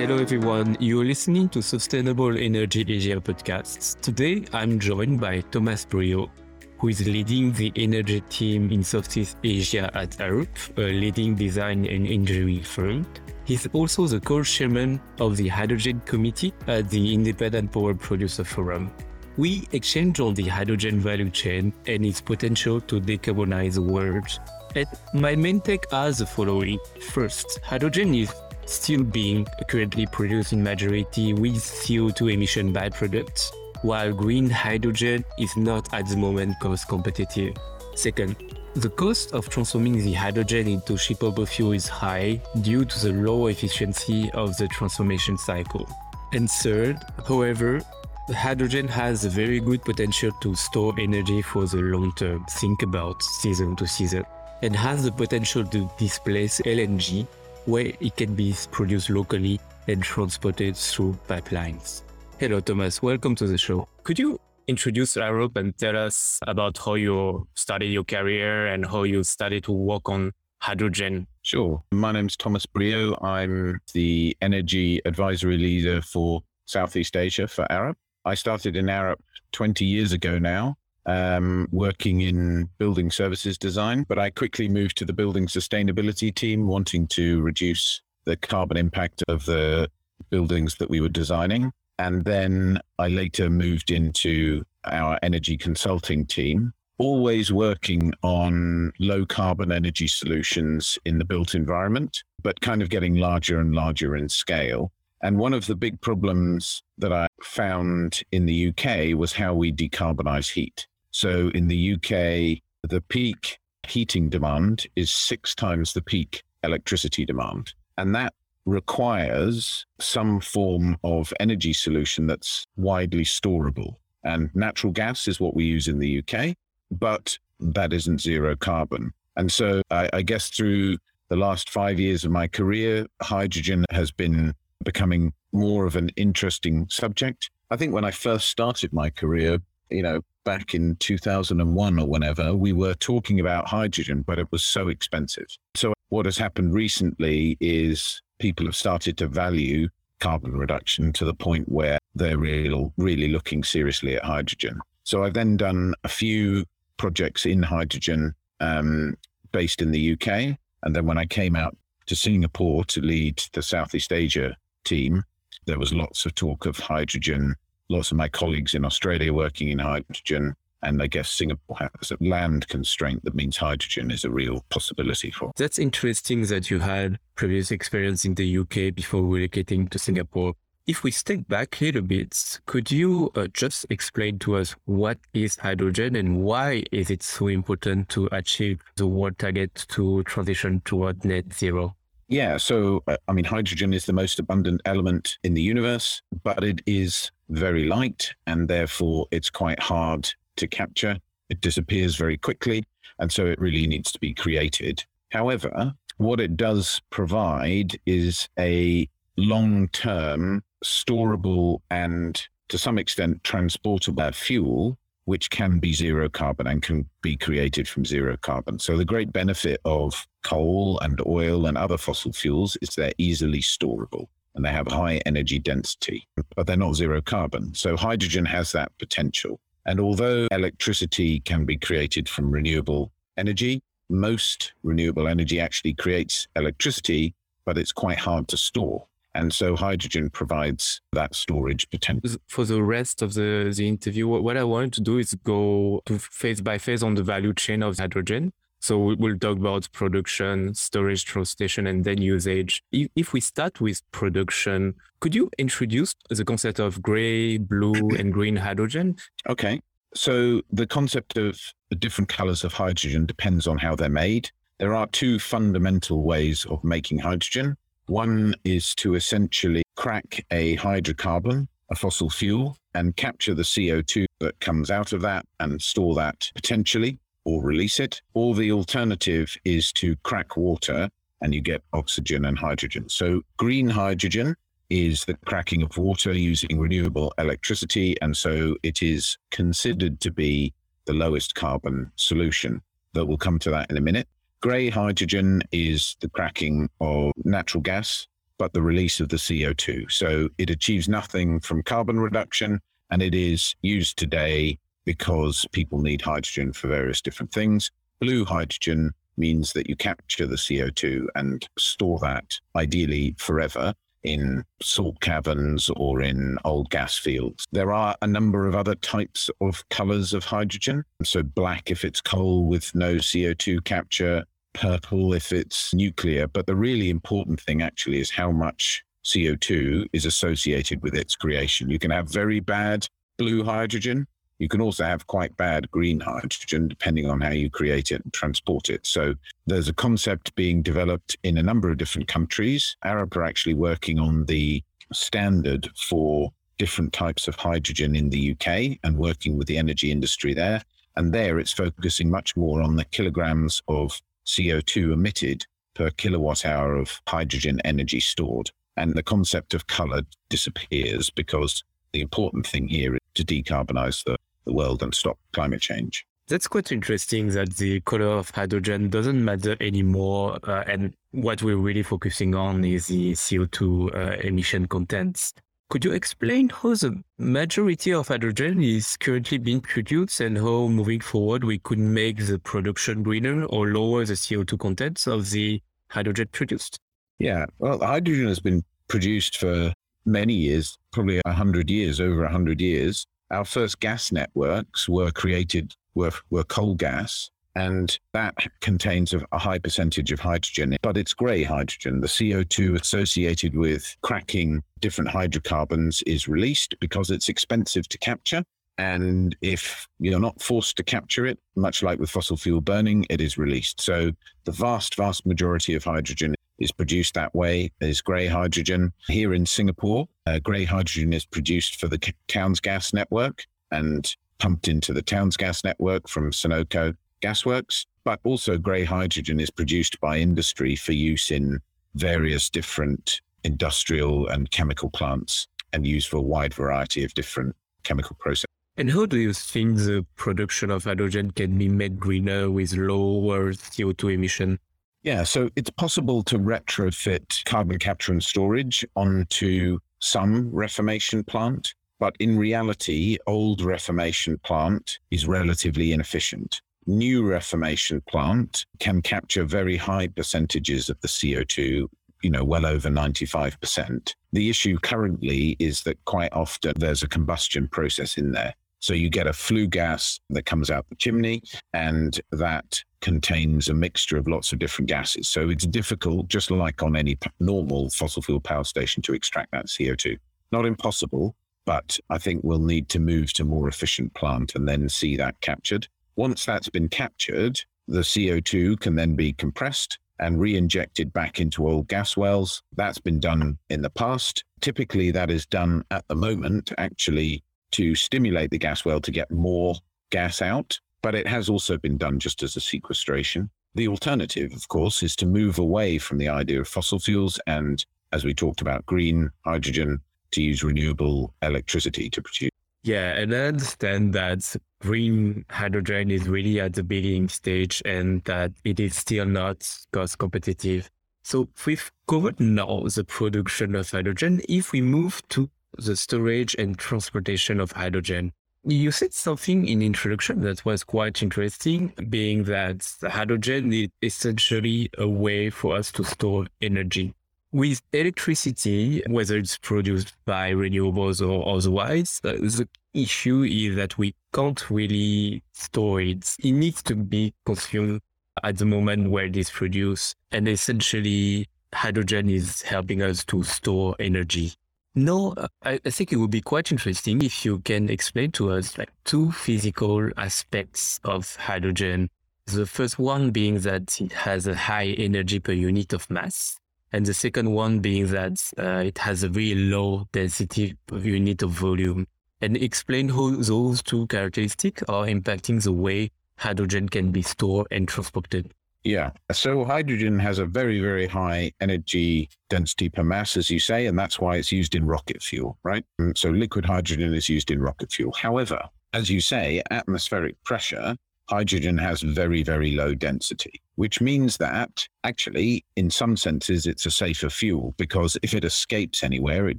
Hello, everyone. You're listening to Sustainable Energy Asia podcasts. Today, I'm joined by Thomas Briault, who is leading the energy team in Southeast Asia at Arup, a leading design and engineering firm. He's also the co-chairman of the Hydrogen Committee at the Independent Power Producer Forum. We exchange on the hydrogen value chain and its potential to decarbonize the world. And my main take are the following. First, hydrogen is still being currently produced in majority with CO2 emission byproducts, while green hydrogen is not at the moment cost competitive. Second, the cost of transforming the hydrogen into shippable fuel is high due to the low efficiency of the transformation cycle. And third, however, the hydrogen has a very good potential to store energy for the long term. Think about season to season. And has the potential to displace LNG where it can be produced locally and transported through pipelines. Hello, Thomas. Welcome to the show. Could you introduce Arup and tell us about how you started your career and how you started to work on hydrogen? Sure. My name's Thomas Briault. I'm the energy advisory leader for Southeast Asia for Arup. I started in Arup 20 years ago now, um, working in building services design, but I quickly moved to the building sustainability team, wanting to reduce the carbon impact of the buildings that we were designing. And then I later moved into our energy consulting team, always working on low carbon energy solutions in the built environment, but kind of getting larger and larger in scale. And one of the big problems that I found in the UK was how we decarbonize heat. So in the UK, the peak heating demand is six times the peak electricity demand. And that requires some form of energy solution that's widely storable. And natural gas is what we use in the UK, but that isn't zero carbon. And so I, I guess through the last five years of my career, hydrogen has been becoming more of an interesting subject. I think when I first started my career, you know, back in 2001 or whenever, we were talking about hydrogen, but it was so expensive. So what has happened recently is people have started to value carbon reduction to the point where they're real, really looking seriously at hydrogen. So I've then done a few projects in hydrogen um, based in the UK. And then when I came out to Singapore to lead the Southeast Asia team, there was lots of talk of hydrogen. Lots of my colleagues in Australia working in hydrogen. And I guess Singapore has a land constraint that means hydrogen is a real possibility for. That's interesting that you had previous experience in the UK before relocating to Singapore. If we step back a little bit, could you uh, just explain to us what is hydrogen and why is it so important to achieve the world target to transition toward net zero? Yeah. So, uh, I mean, hydrogen is the most abundant element in the universe, but it is very light and therefore it's quite hard to capture. It disappears very quickly. And so it really needs to be created. However, what it does provide is a long term, storable, and to some extent transportable fuel which can be zero carbon and can be created from zero carbon. So the great benefit of coal and oil and other fossil fuels is they're easily storable and they have high energy density, but they're not zero carbon. So hydrogen has that potential. And although electricity can be created from renewable energy, most renewable energy actually creates electricity, but it's quite hard to store. And so hydrogen provides that storage potential. For the rest of the, the interview, what I wanted to do is go to phase by phase on the value chain of hydrogen. So we'll talk about production, storage, transportation, and then usage. If we start with production, could you introduce the concept of gray, blue, and green hydrogen? Okay. So the concept of different colors of hydrogen depends on how they're made. There are two fundamental ways of making hydrogen. One is to essentially crack a hydrocarbon, a fossil fuel, and capture the CO2 that comes out of that and store that potentially or release it. Or the alternative is to crack water and you get oxygen and hydrogen. So green hydrogen is the cracking of water using renewable electricity. And so it is considered to be the lowest carbon solution. That we'll come to that in a minute. Grey hydrogen is the cracking of natural gas but the release of the CO2. So it achieves nothing from carbon reduction and it is used today because people need hydrogen for various different things. Blue hydrogen means that you capture the CO2 and store that ideally forever in salt caverns or in old gas fields. There are a number of other types of colors of hydrogen. So, black if it's coal with no CO2 capture, purple if it's nuclear. But the really important thing actually is how much CO2 is associated with its creation. You can have very bad blue hydrogen you can also have quite bad green hydrogen, depending on how you create it and transport it. So there's a concept being developed in a number of different countries. Arup are actually working on the standard for different types of hydrogen in the UK and working with the energy industry there. And there it's focusing much more on the kilograms of CO2 emitted per kilowatt hour of hydrogen energy stored. And the concept of color disappears because the important thing here is to decarbonize the the world and stop climate change. That's quite interesting that the color of hydrogen doesn't matter anymore. Uh, and what we're really focusing on is the CO2 uh, emission contents. Could you explain how the majority of hydrogen is currently being produced and how moving forward we could make the production greener or lower the CO2 contents of the hydrogen produced? Yeah, well, hydrogen has been produced for many years, probably 100 years, over 100 years our first gas networks were created were, were coal gas and that contains a, high percentage of hydrogen, but it's grey hydrogen. The CO2 associated with cracking different hydrocarbons is released because it's expensive to capture. And if you're not forced to capture it, much like with fossil fuel burning, it is released. So the vast, vast majority of hydrogen is produced that way is grey hydrogen. Here in Singapore, uh, grey hydrogen is produced for the Towns Gas Network and pumped into the Towns Gas Network from Senoko Gasworks. But also, grey hydrogen is produced by industry for use in various different industrial and chemical plants and used for a wide variety of different chemical processes. And how do you think the production of hydrogen can be made greener with lower CO2 emission? Yeah, so it's possible to retrofit carbon capture and storage onto some reformation plant, but in reality, old reformation plant is relatively inefficient. New reformation plant can capture very high percentages of the CO2, you know, well over 95%. The issue currently is that quite often there's a combustion process in there. So you get a flue gas that comes out the chimney, and that contains a mixture of lots of different gases. So it's difficult, just like on any normal fossil fuel power station, to extract that CO2. Not impossible, but I think we'll need to move to more efficient plant and then see that captured. Once that's been captured, the CO2 can then be compressed and re-injected back into old gas wells. That's been done in the past. Typically, that is done at the moment, actually, to stimulate the gas well to get more gas out but it has also been done just as a sequestration. The alternative, of course, is to move away from the idea of fossil fuels and, as we talked about, green hydrogen to use renewable electricity to produce. Yeah, and I understand that green hydrogen is really at the beginning stage and that it is still not cost competitive. So we've covered now the production of hydrogen. If we move to the storage and transportation of hydrogen, you said something in introduction that was quite interesting, being that hydrogen is essentially a way for us to store energy. With electricity, whether it's produced by renewables or otherwise, uh, the issue is that we can't really store it. It needs to be consumed at the moment where it is produced. And essentially, hydrogen is helping us to store energy. No, I, I think it would be quite interesting if you can explain to us like two physical aspects of hydrogen. The first one being that it has a high energy per unit of mass. And the second one being that uh, it has a very low density per unit of volume. And explain how those two characteristics are impacting the way hydrogen can be stored and transported. Yeah. So hydrogen has a very, very high energy density per mass, as you say, and that's why it's used in rocket fuel, right? Mm, so liquid hydrogen is used in rocket fuel. However, as you say, atmospheric pressure, hydrogen has very, very low density, which means that actually, in some senses, it's a safer fuel because if it escapes anywhere, it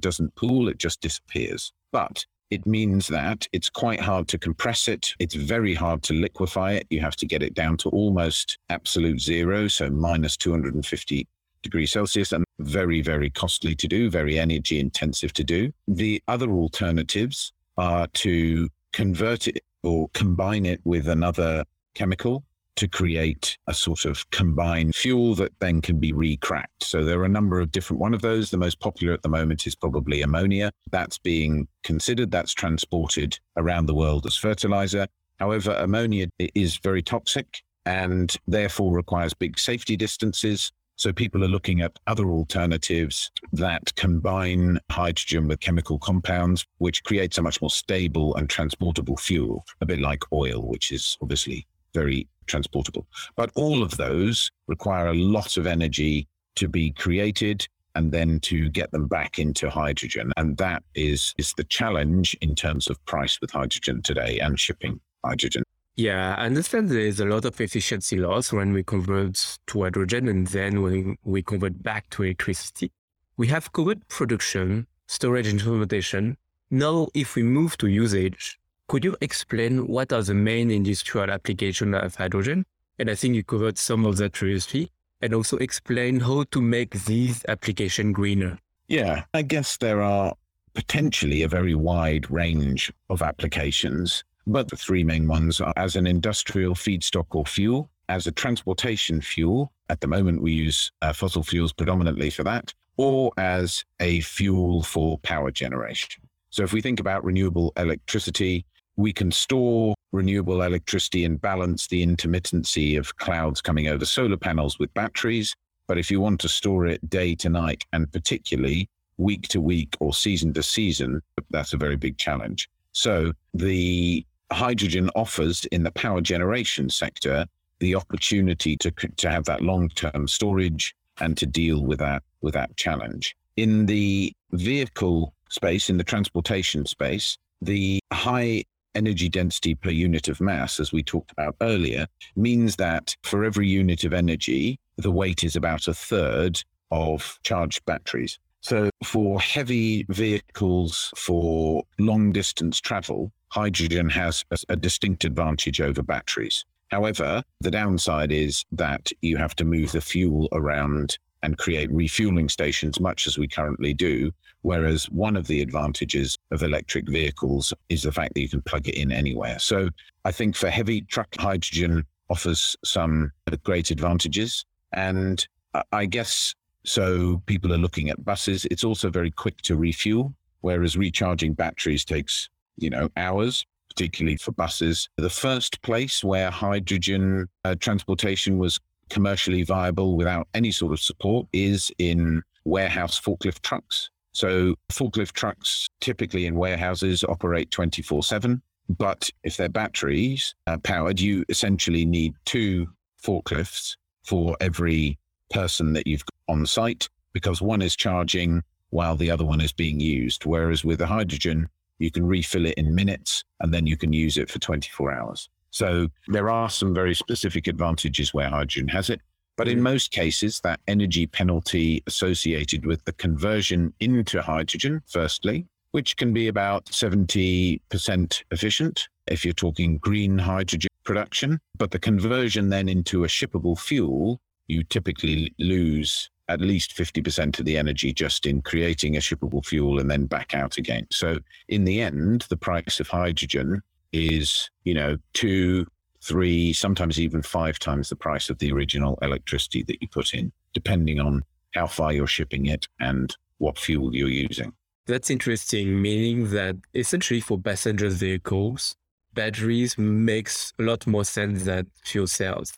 doesn't pool, it just disappears. But it means that it's quite hard to compress it. It's very hard to liquefy it. You have to get it down to almost absolute zero, so minus 250 degrees Celsius, and very, very costly to do, very energy intensive to do. The other alternatives are to convert it or combine it with another chemical to create a sort of combined fuel that then can be recracked. So there are a number of different one of those. The most popular at the moment is probably ammonia. That's being considered. That's transported around the world as fertilizer. However, ammonia is very toxic and therefore requires big safety distances. So people are looking at other alternatives that combine hydrogen with chemical compounds, which creates a much more stable and transportable fuel, a bit like oil, which is obviously very transportable. But all of those require a lot of energy to be created and then to get them back into hydrogen. And that is, is the challenge in terms of price with hydrogen today and shipping hydrogen. Yeah, I understand there is a lot of efficiency loss when we convert to hydrogen and then when we convert back to electricity. We have covered production, storage, and fermentation. Now, if we move to usage, could you explain what are the main industrial applications of hydrogen? And I think you covered some of that previously, and also explain how to make these applications greener. Yeah, I guess there are potentially a very wide range of applications. But the three main ones are as an industrial feedstock or fuel, as a transportation fuel. At the moment, we use uh, fossil fuels predominantly for that, or as a fuel for power generation. So if we think about renewable electricity, we can store renewable electricity and balance the intermittency of clouds coming over solar panels with batteries. But if you want to store it day to night and particularly week to week or season to season, that's a very big challenge. So the hydrogen offers in the power generation sector the opportunity to, to have that long-term storage and to deal with that with that challenge. In the vehicle space, in the transportation space, the high energy density per unit of mass, as we talked about earlier, means that for every unit of energy, the weight is about a third of charged batteries. So for heavy vehicles for long distance travel, hydrogen has a, distinct advantage over batteries. However, the downside is that you have to move the fuel around and create refueling stations, much as we currently do. Whereas one of the advantages of electric vehicles is the fact that you can plug it in anywhere. So I think for heavy truck, hydrogen offers some great advantages. And I guess so people are looking at buses. It's also very quick to refuel, whereas recharging batteries takes you know, hours, particularly for buses. The first place where hydrogen uh, transportation was commercially viable without any sort of support is in warehouse forklift trucks. So forklift trucks typically in warehouses operate 24 7. But if they're batteries uh, powered, you essentially need two forklifts for every person that you've got on site because one is charging while the other one is being used. Whereas with the hydrogen, you can refill it in minutes and then you can use it for 24 hours. So there are some very specific advantages where hydrogen has it. But in mm. most cases, that energy penalty associated with the conversion into hydrogen, firstly, which can be about 70% efficient if you're talking green hydrogen production. But the conversion then into a shippable fuel, you typically lose at least 50% of the energy just in creating a shippable fuel and then back out again. So in the end, the price of hydrogen is, you know, two, three, sometimes even five times the price of the original electricity that you put in, depending on how far you're shipping it and what fuel you're using. That's interesting, meaning that essentially for passenger vehicles, batteries makes a lot more sense than fuel cells.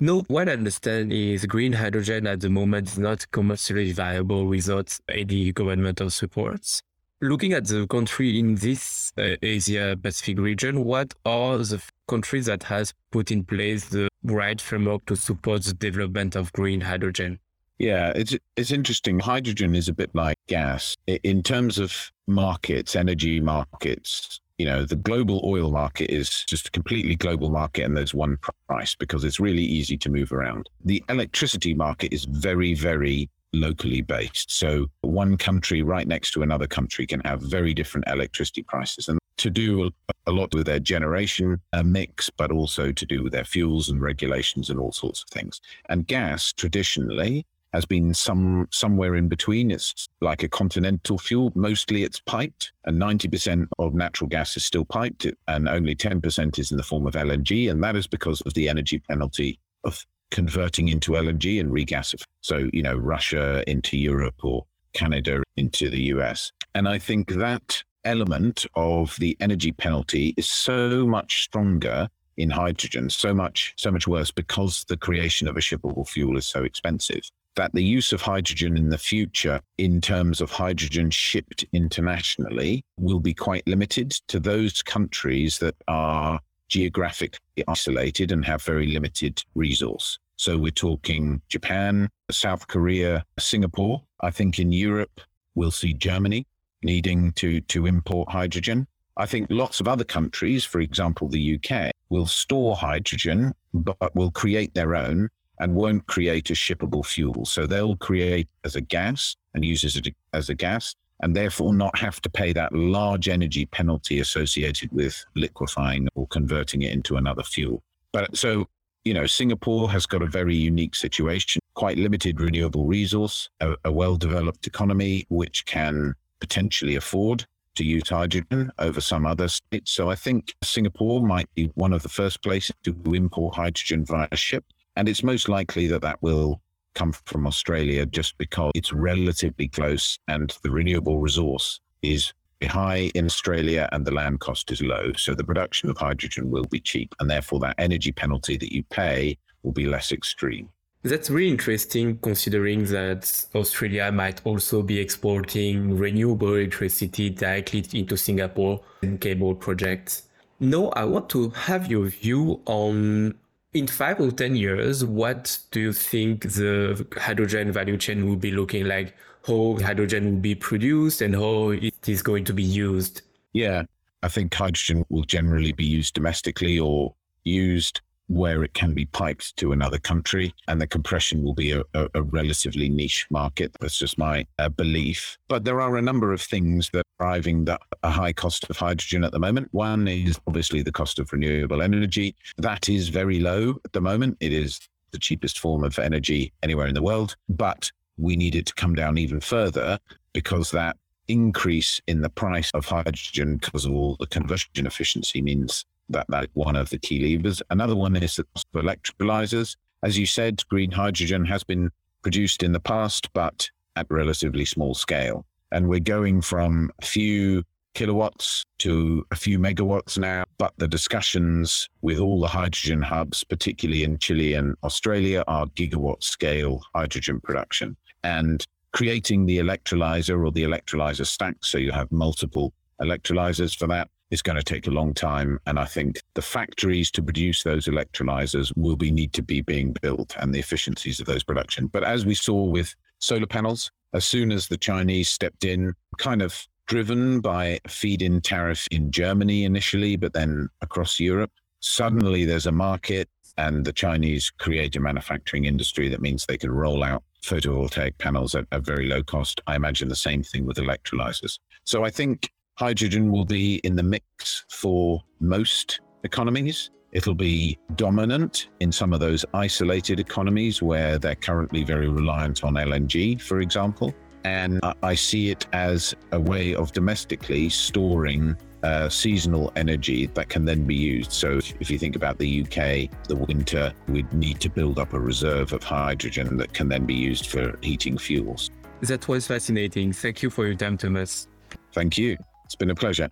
No, what I understand is green hydrogen at the moment is not commercially viable without any governmental supports. Looking at the country in this uh, Asia Pacific region, what are the countries that has put in place the right framework to support the development of green hydrogen? Yeah, it's it's interesting. Hydrogen is a bit like gas in terms of markets, energy markets you know, the global oil market is just a completely global market and there's one price because it's really easy to move around. The electricity market is very, very locally based. So one country right next to another country can have very different electricity prices. And to do a lot with their generation mix, but also to do with their fuels and regulations and all sorts of things. And gas traditionally has been some somewhere in between. It's like a continental fuel. Mostly it's piped, and 90% of natural gas is still piped, and only 10% is in the form of LNG. And that is because of the energy penalty of converting into LNG and regasifying. So, you know, Russia into Europe or Canada into the US. And I think that element of the energy penalty is so much stronger in hydrogen, so much, so much worse because the creation of a shippable fuel is so expensive that the use of hydrogen in the future in terms of hydrogen shipped internationally will be quite limited to those countries that are geographically isolated and have very limited resource. So we're talking Japan, South Korea, Singapore. I think in Europe, we'll see Germany needing to, to import hydrogen. I think lots of other countries, for example, the UK, will store hydrogen, but will create their own and won't create a shippable fuel. So they'll create as a gas and use it as a gas and therefore not have to pay that large energy penalty associated with liquefying or converting it into another fuel. But so, you know, Singapore has got a very unique situation, quite limited renewable resource, a, a well developed economy, which can potentially afford to use hydrogen over some other states. So I think Singapore might be one of the first places to import hydrogen via ship. And it's most likely that that will come from Australia just because it's relatively close and the renewable resource is high in Australia and the land cost is low. So the production of hydrogen will be cheap and therefore that energy penalty that you pay will be less extreme. That's really interesting considering that Australia might also be exporting renewable electricity directly into Singapore in cable projects. Now, I want to have your view on in five or 10 years, what do you think the hydrogen value chain will be looking like? How hydrogen will be produced and how it is going to be used? Yeah, I think hydrogen will generally be used domestically or used where it can be piped to another country, and the compression will be a, a, a relatively niche market. That's just my uh, belief. But there are a number of things that are driving the, a high cost of hydrogen at the moment. One is obviously the cost of renewable energy. That is very low at the moment. It is the cheapest form of energy anywhere in the world, but we need it to come down even further because that increase in the price of hydrogen because of all the conversion efficiency means that that's one of the key levers. Another one is the cost of electrolyzers. As you said, green hydrogen has been produced in the past, but at relatively small scale. And we're going from a few kilowatts to a few megawatts now. But the discussions with all the hydrogen hubs, particularly in Chile and Australia, are gigawatt scale hydrogen production. And creating the electrolyzer or the electrolyzer stack, so you have multiple electrolyzers for that, is going to take a long time. And I think the factories to produce those electrolyzers will be need to be being built and the efficiencies of those production. But as we saw with solar panels, as soon as the Chinese stepped in, kind of driven by feed in tariff in Germany initially, but then across Europe, suddenly there's a market and the Chinese create a manufacturing industry that means they can roll out photovoltaic panels at a very low cost. I imagine the same thing with electrolyzers. So I think hydrogen will be in the mix for most economies. It'll be dominant in some of those isolated economies where they're currently very reliant on LNG, for example. And I see it as a way of domestically storing uh, seasonal energy that can then be used. So, if you think about the UK, the winter, we'd need to build up a reserve of hydrogen that can then be used for heating fuels. That was fascinating. Thank you for your time, Thomas. Thank you. It's been a pleasure.